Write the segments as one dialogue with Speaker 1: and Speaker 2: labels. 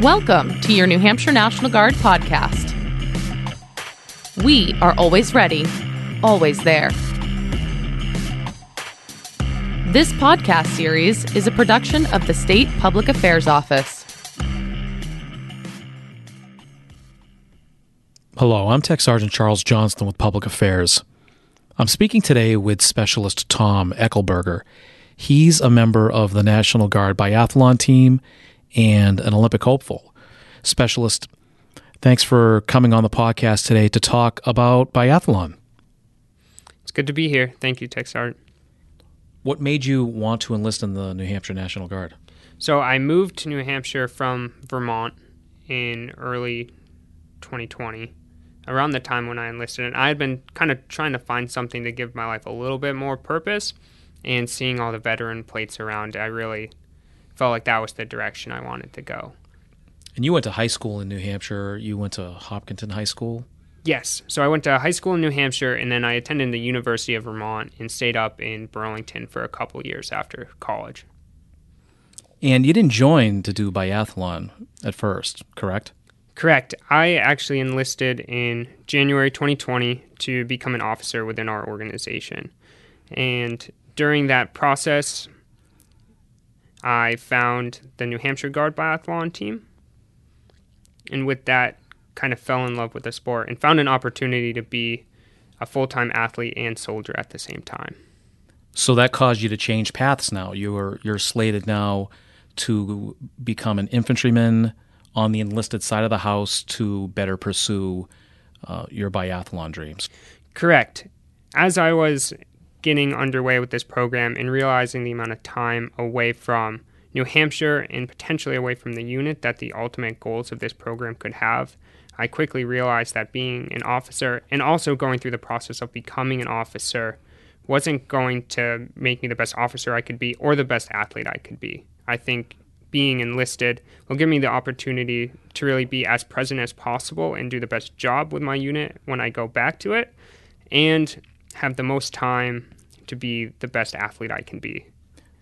Speaker 1: Welcome to your New Hampshire National Guard podcast. We are always ready, always there. This podcast series is a production of the State Public Affairs Office.
Speaker 2: Hello, I'm Tech Sergeant Charles Johnston with Public Affairs. I'm speaking today with Specialist Tom Eckelberger. He's a member of the National Guard biathlon team and an Olympic hopeful. Specialist, thanks for coming on the podcast today to talk about biathlon.
Speaker 3: It's good to be here. Thank you, Tech Sergeant.
Speaker 2: What made you want to enlist in the New Hampshire National Guard?
Speaker 3: So I moved to New Hampshire from Vermont in early 2020, around the time when I enlisted. And I had been kind of trying to find something to give my life a little bit more purpose. And seeing all the veteran plates around, I really felt like that was the direction I wanted to go.
Speaker 2: And you went to high school in New Hampshire. You went to Hopkinton High School.
Speaker 3: Yes. So I went to high school in New Hampshire, and then I attended the University of Vermont and stayed up in Burlington for a couple years after college.
Speaker 2: And you didn't join to do biathlon at first, correct?
Speaker 3: Correct. I actually enlisted in January 2020 to become an officer within our organization. And during that process, I found the New Hampshire Guard biathlon team. And with that, kind of fell in love with the sport and found an opportunity to be a full time athlete and soldier at the same time.
Speaker 2: So that caused you to change paths now. You're you're slated now to become an infantryman on the enlisted side of the house to better pursue uh, your biathlon dreams.
Speaker 3: Correct. As I was getting underway with this program and realizing the amount of time away from New Hampshire and potentially away from the unit that the ultimate goals of this program could have, I quickly realized that being an officer and also going through the process of becoming an officer wasn't going to make me the best officer I could be or the best athlete I could be. I think being enlisted will give me the opportunity to really be as present as possible and do the best job with my unit when I go back to it and have the most time to be the best athlete I can be.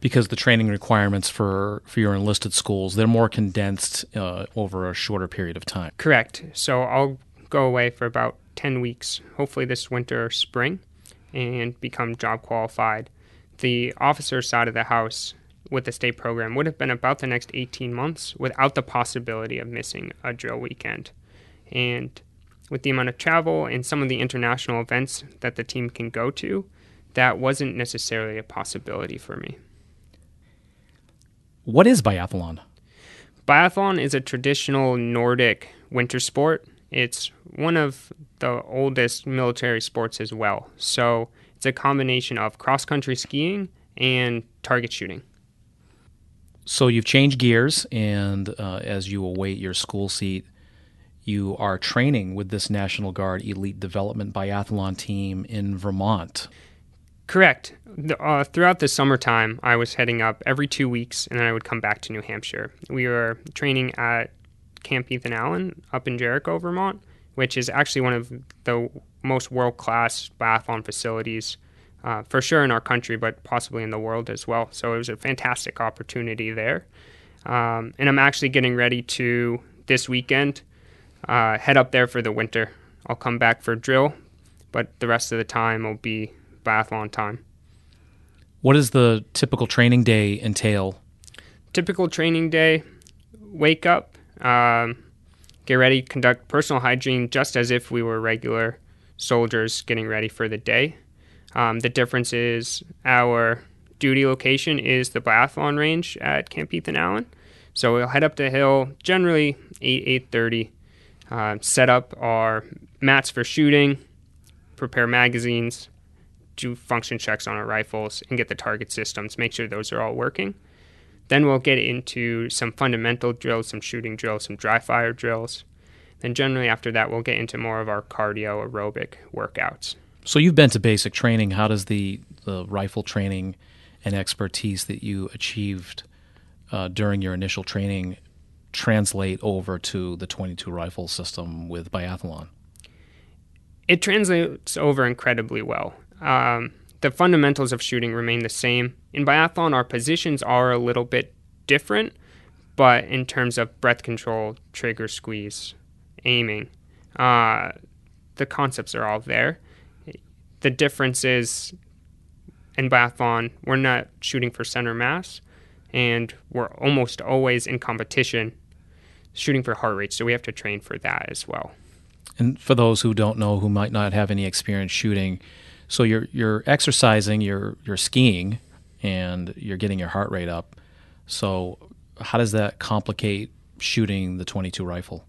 Speaker 2: Because the training requirements for, for your enlisted schools, they're more condensed uh, over a shorter period of time.
Speaker 3: Correct. So I'll go away for about 10 weeks, hopefully this winter or spring, and become job qualified. The officer side of the house with the state program would have been about the next 18 months without the possibility of missing a drill weekend. And with the amount of travel and some of the international events that the team can go to, that wasn't necessarily a possibility for me.
Speaker 2: What is biathlon?
Speaker 3: Biathlon is a traditional Nordic winter sport. It's one of the oldest military sports as well. So it's a combination of cross country skiing and target shooting.
Speaker 2: So you've changed gears, and uh, as you await your school seat, you are training with this National Guard Elite Development Biathlon team in Vermont.
Speaker 3: Correct. Uh, throughout the summertime, I was heading up every two weeks, and then I would come back to New Hampshire. We were training at Camp Ethan Allen up in Jericho, Vermont, which is actually one of the most world class biathlon facilities, uh, for sure in our country, but possibly in the world as well. So it was a fantastic opportunity there. Um, and I'm actually getting ready to this weekend uh, head up there for the winter. I'll come back for drill, but the rest of the time will be biathlon time.
Speaker 2: What does the typical training day entail?
Speaker 3: Typical training day wake up, um, get ready, conduct personal hygiene just as if we were regular soldiers getting ready for the day. Um, the difference is our duty location is the biathlon range at Camp Ethan Allen. So we'll head up the hill generally 8 8:30. Uh, set up our mats for shooting, prepare magazines, do function checks on our rifles, and get the target systems. Make sure those are all working. Then we'll get into some fundamental drills, some shooting drills, some dry fire drills. Then generally after that, we'll get into more of our cardio aerobic workouts.
Speaker 2: So you've been to basic training. How does the, the rifle training and expertise that you achieved uh, during your initial training translate over to the 22 rifle system with biathlon?
Speaker 3: It translates over incredibly well. Um, the fundamentals of shooting remain the same. In biathlon, our positions are a little bit different, But in terms of breath control, trigger squeeze, aiming, uh, the concepts are all there. The difference is in biathlon, we're not shooting for center mass, and we're almost always in competition shooting for heart rate. So we have to train for that as well.
Speaker 2: And for those who don't know, who might not have any experience shooting, so you're you're exercising, you're you're skiing, and you're getting your heart rate up. So how does that complicate shooting the 22 rifle?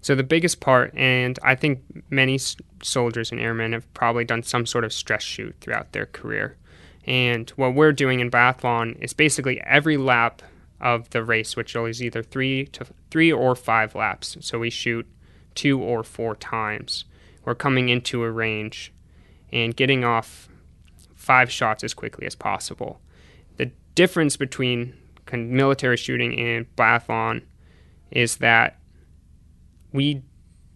Speaker 3: So the biggest part, and I think many soldiers and airmen have probably done some sort of stress shoot throughout their career. And what we're doing in biathlon is basically every lap of the race, which is either three to three or five laps. So we shoot two or four times. We're coming into a range and getting off five shots as quickly as possible. The difference between military shooting and biathlon is that we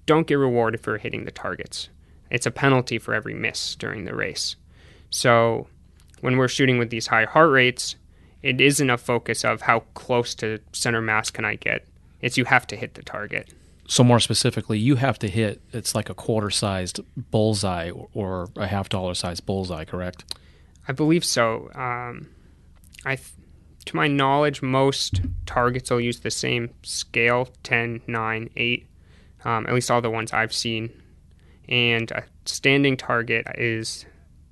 Speaker 3: don't get rewarded for hitting the targets. It's a penalty for every miss during the race. So when we're shooting with these high heart rates, it isn't a focus of how close to center mass can I get. It's you have to hit the target.
Speaker 2: So more specifically, you have to hit it's like a quarter sized bullseye or a half dollar sized bullseye, correct?
Speaker 3: I believe so. Um, I, th- to my knowledge, most targets will use the same scale 10, 9, 8 um, at least all the ones I've seen. And a standing target is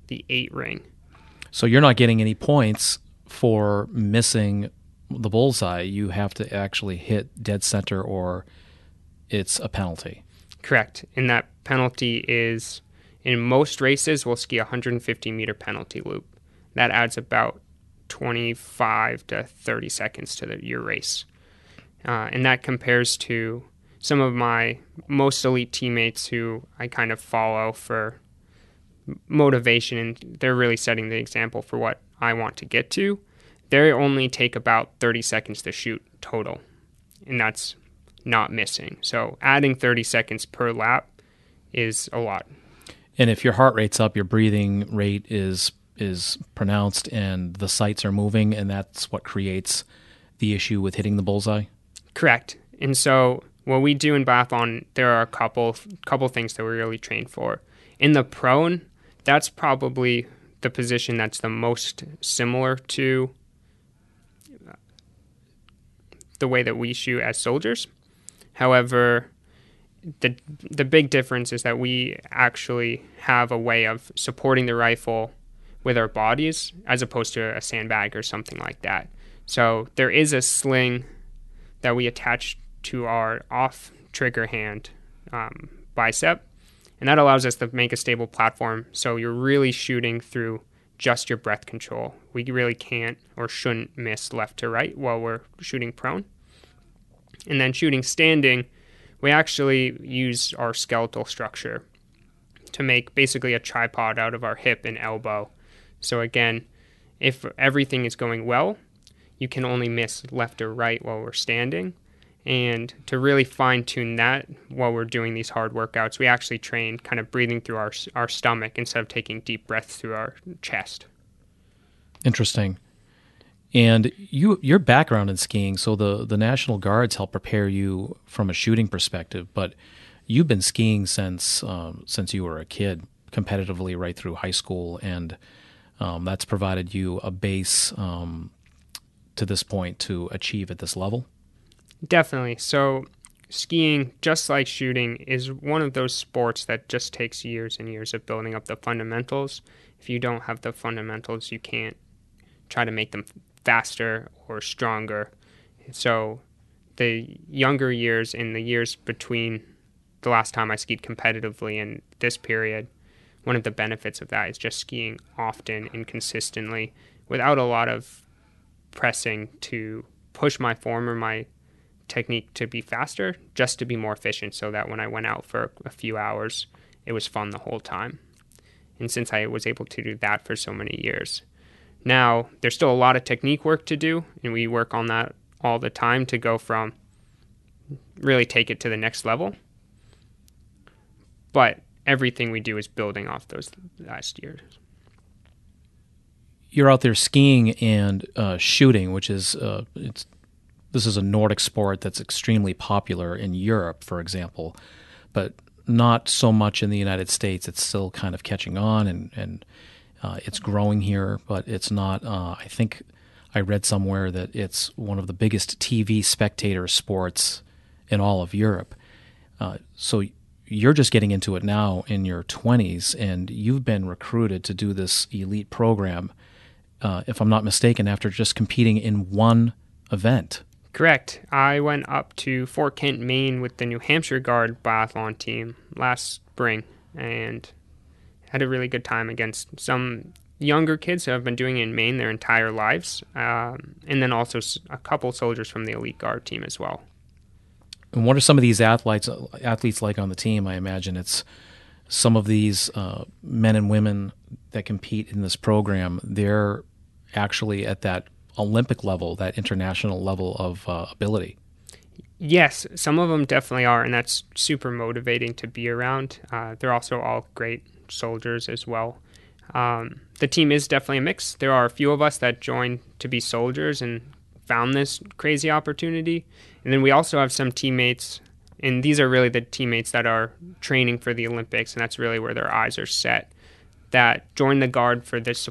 Speaker 3: the eight ring.
Speaker 2: So you're not getting any points for missing the bullseye. You have to actually hit dead center or it's a penalty.
Speaker 3: Correct. And that penalty is in most races, we'll ski a 150 meter penalty loop. That adds about 25 to 30 seconds to the, your race. Uh, and that compares to some of my most elite teammates who I kind of follow for motivation and they're really setting the example for what I want to get to. They only take about 30 seconds to shoot total, and that's not missing. So adding 30 seconds per lap is a lot.
Speaker 2: And if your heart rate's up, your breathing rate is is pronounced and the sights are moving and that's what creates the issue with hitting the bullseye?
Speaker 3: Correct. And so what we do in biathlon, there are a couple couple things that we're really trained for. In the prone, that's probably the position that's the most similar to the way that we shoot as soldiers. However, the the big difference is that we actually have a way of supporting the rifle with our bodies as opposed to a sandbag or something like that. So there is a sling that we attach to our off trigger hand um, bicep. And that allows us to make a stable platform. So you're really shooting through just your breath control. We really can't or shouldn't miss left to right while we're shooting prone. And then shooting standing, we actually use our skeletal structure to make basically a tripod out of our hip and elbow. So again, if everything is going well, you can only miss left or right while we're standing. And to really fine tune that while we're doing these hard workouts, we actually train kind of breathing through our, our stomach instead of taking deep breaths through our chest.
Speaker 2: Interesting. And you, your background in skiing, so the, the National Guards help prepare you from a shooting perspective, but you've been skiing since um, since you were a kid, competitively right through high school, and um, that's provided you a base um, to this point to achieve at this level.
Speaker 3: Definitely. So, skiing, just like shooting, is one of those sports that just takes years and years of building up the fundamentals. If you don't have the fundamentals, you can't try to make them faster or stronger. So, the younger years and the years between the last time I skied competitively and this period, one of the benefits of that is just skiing often and consistently without a lot of pressing to push my form or my technique to be faster, just to be more efficient, so that when I went out for a few hours, it was fun the whole time. And since I was able to do that for so many years, now there's still a lot of technique work to do, and we work on that all the time to go from really take it to the next level. But everything we do is building off those last years.
Speaker 2: You're out there skiing and uh, shooting, which is uh, it's this is a Nordic sport that's extremely popular in Europe, for example, but not so much in the United States. It's still kind of catching on and and uh, it's growing here, but it's not. Uh, I think I read somewhere that it's one of the biggest TV spectator sports in all of Europe. Uh, so you're just getting into it now in your 20s, and you've been recruited to do this elite program, uh, if I'm not mistaken, after just competing in one event.
Speaker 3: Correct. I went up to Fort Kent, Maine with the New Hampshire Guard biathlon team last spring and had a really good time against some younger kids who have been doing it in Maine their entire lives, um, and then also a couple soldiers from the Elite Guard team as well.
Speaker 2: And what are some of these athletes athletes like on the team? I imagine it's some of these uh, men and women that compete in this program. They're actually at that Olympic level, that international level of uh, ability.
Speaker 3: Yes, some of them definitely are, and that's super motivating to be around. Uh, they're also all great soldiers as well. Um, the team is definitely a mix. There are a few of us that joined to be soldiers and found this crazy opportunity. And then we also have some teammates, and these are really the teammates that are training for the Olympics, and that's really where their eyes are set, that join the Guard for this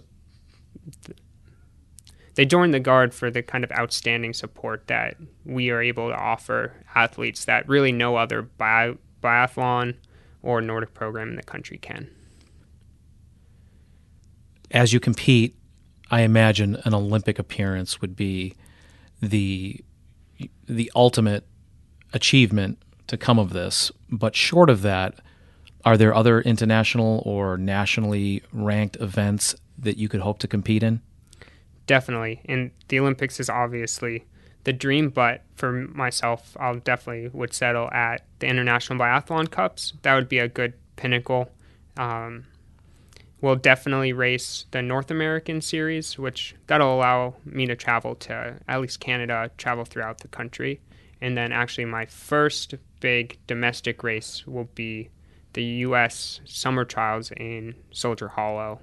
Speaker 3: they join the guard for the kind of outstanding support that we are able to offer athletes that really no other bi- biathlon or Nordic program in the country can.
Speaker 2: As you compete, I imagine an Olympic appearance would be the the ultimate achievement to come of this. But short of that, are there other international or nationally ranked events that you could hope to compete in?
Speaker 3: Definitely. And the Olympics is obviously the dream, but for myself, I'll definitely would settle at the International Biathlon Cups. That would be a good pinnacle. Um, we'll definitely race the North American Series, which that'll allow me to travel to at least Canada, travel throughout the country. And then actually, my first big domestic race will be the U.S. Summer Trials in Soldier Hollow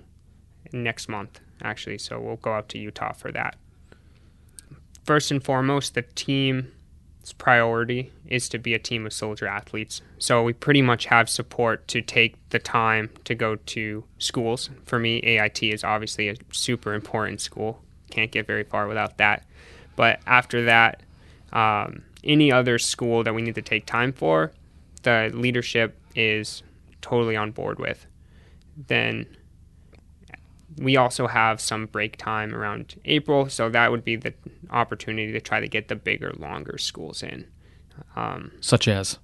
Speaker 3: next month actually, so we'll go out to Utah for that. First and foremost, the team's priority is to be a team of soldier athletes. So we pretty much have support to take the time to go to schools. For me, AIT is obviously a super important school. Can't get very far without that. But after that, um, any other school that we need to take time for, the leadership is totally on board with. Then we also have some break time around April, so that would be the opportunity to try to get the bigger, longer schools in.
Speaker 2: Um, Such as?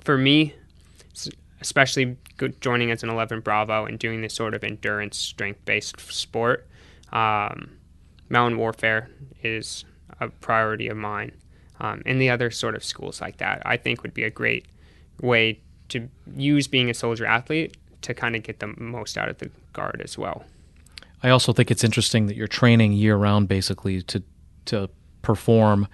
Speaker 3: For me, especially joining as an 11 Bravo and doing this sort of endurance, strength based sport, um, mountain warfare is a priority of mine. Um, and the other sort of schools like that, I think would be a great way to use being a soldier athlete to kind of get the most out of the guard as well.
Speaker 2: I also think it's interesting that you're training year round basically to to perform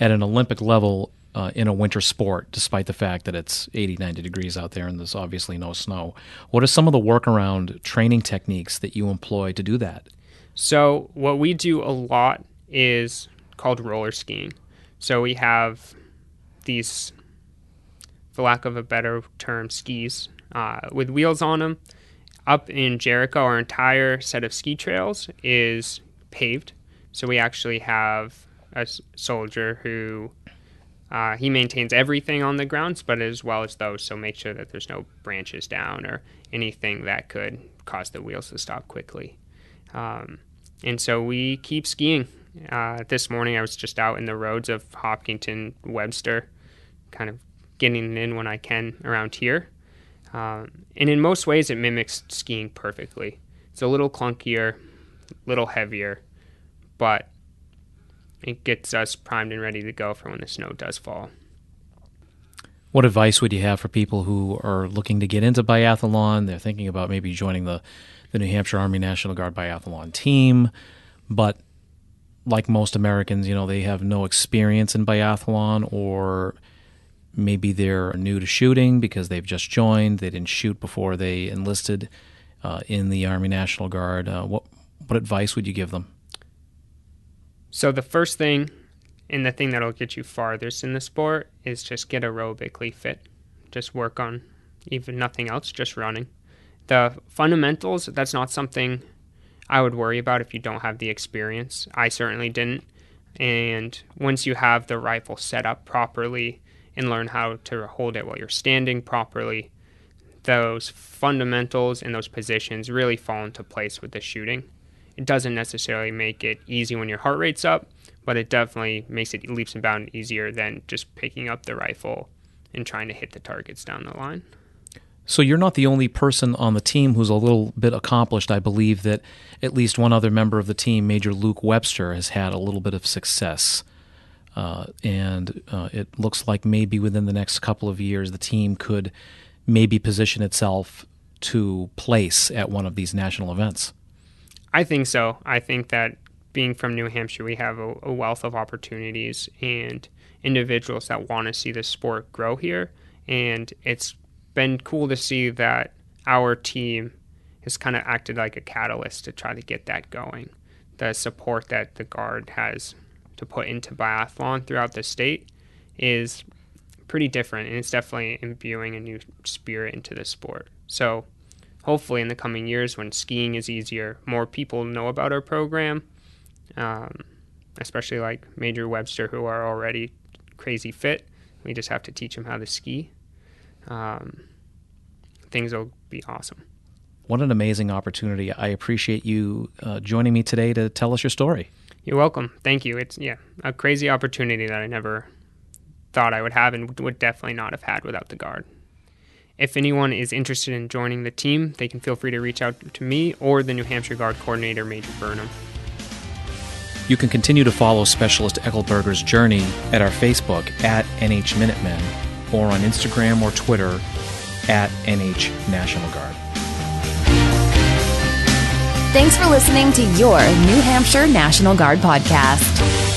Speaker 2: at an Olympic level uh, in a winter sport, despite the fact that it's 80, 90 degrees out there and there's obviously no snow. What are some of the workaround training techniques that you employ to do that?
Speaker 3: So, what we do a lot is called roller skiing. So, we have these, for lack of a better term, skis uh, with wheels on them up in Jericho, our entire set of ski trails is paved. So we actually have a soldier who uh, he maintains everything on the grounds, but as well as those. So make sure that there's no branches down or anything that could cause the wheels to stop quickly. Um, and so we keep skiing. Uh, this morning I was just out in the roads of Hopkinton, Webster, kind of getting in when I can around here. Um, and in most ways, it mimics skiing perfectly. It's a little clunkier, a little heavier, but it gets us primed and ready to go for when the snow does fall.
Speaker 2: What advice would you have for people who are looking to get into biathlon? They're thinking about maybe joining the, the New Hampshire Army National Guard biathlon team, but like most Americans, you know, they have no experience in biathlon or maybe they're new to shooting because they've just joined. They didn't shoot before they enlisted uh, in the Army National Guard. Uh, what what advice would you give them?
Speaker 3: So the first thing and the thing that'll get you farthest in the sport is just get aerobically fit. Just work on even nothing else, just running. The fundamentals, that's not something I would worry about if you don't have the experience. I certainly didn't. And once you have the rifle set up properly and learn how to hold it while you're standing properly, those fundamentals and those positions really fall into place with the shooting. It doesn't necessarily make it easy when your heart rate's up, but it definitely makes it leaps and bounds easier than just picking up the rifle and trying to hit the targets down the line.
Speaker 2: So you're not the only person on the team who's a little bit accomplished. I believe that at least one other member of the team, Major Luke Webster, has had a little bit of success. Uh, and uh, it looks like maybe within the next couple of years, the team could maybe position itself to place at one of these national events.
Speaker 3: I think so. I think that being from New Hampshire, we have a, a wealth of opportunities and individuals that want to see the sport grow here. And it's been cool to see that our team has kind of acted like a catalyst to try to get that going. The support that the Guard has to put into biathlon throughout the state is pretty different, and it's definitely imbuing a new spirit into the sport. So, hopefully, in the coming years, when skiing is easier, more people know about our program, um, especially like Major Webster, who are already crazy fit. We just have to teach them how to ski. Um, things will be awesome.
Speaker 2: What an amazing opportunity. I appreciate you uh, joining me today to tell us your story.
Speaker 3: You're welcome. Thank you. It's yeah, a crazy opportunity that I never thought I would have and would definitely not have had without the guard. If anyone is interested in joining the team, they can feel free to reach out to me or the New Hampshire Guard coordinator, Major Burnham.
Speaker 2: You can continue to follow Specialist Eckelberger's journey at our Facebook at NH Minutemen or on Instagram or Twitter at NH National Guard.
Speaker 4: Thanks for listening to your New Hampshire National Guard podcast.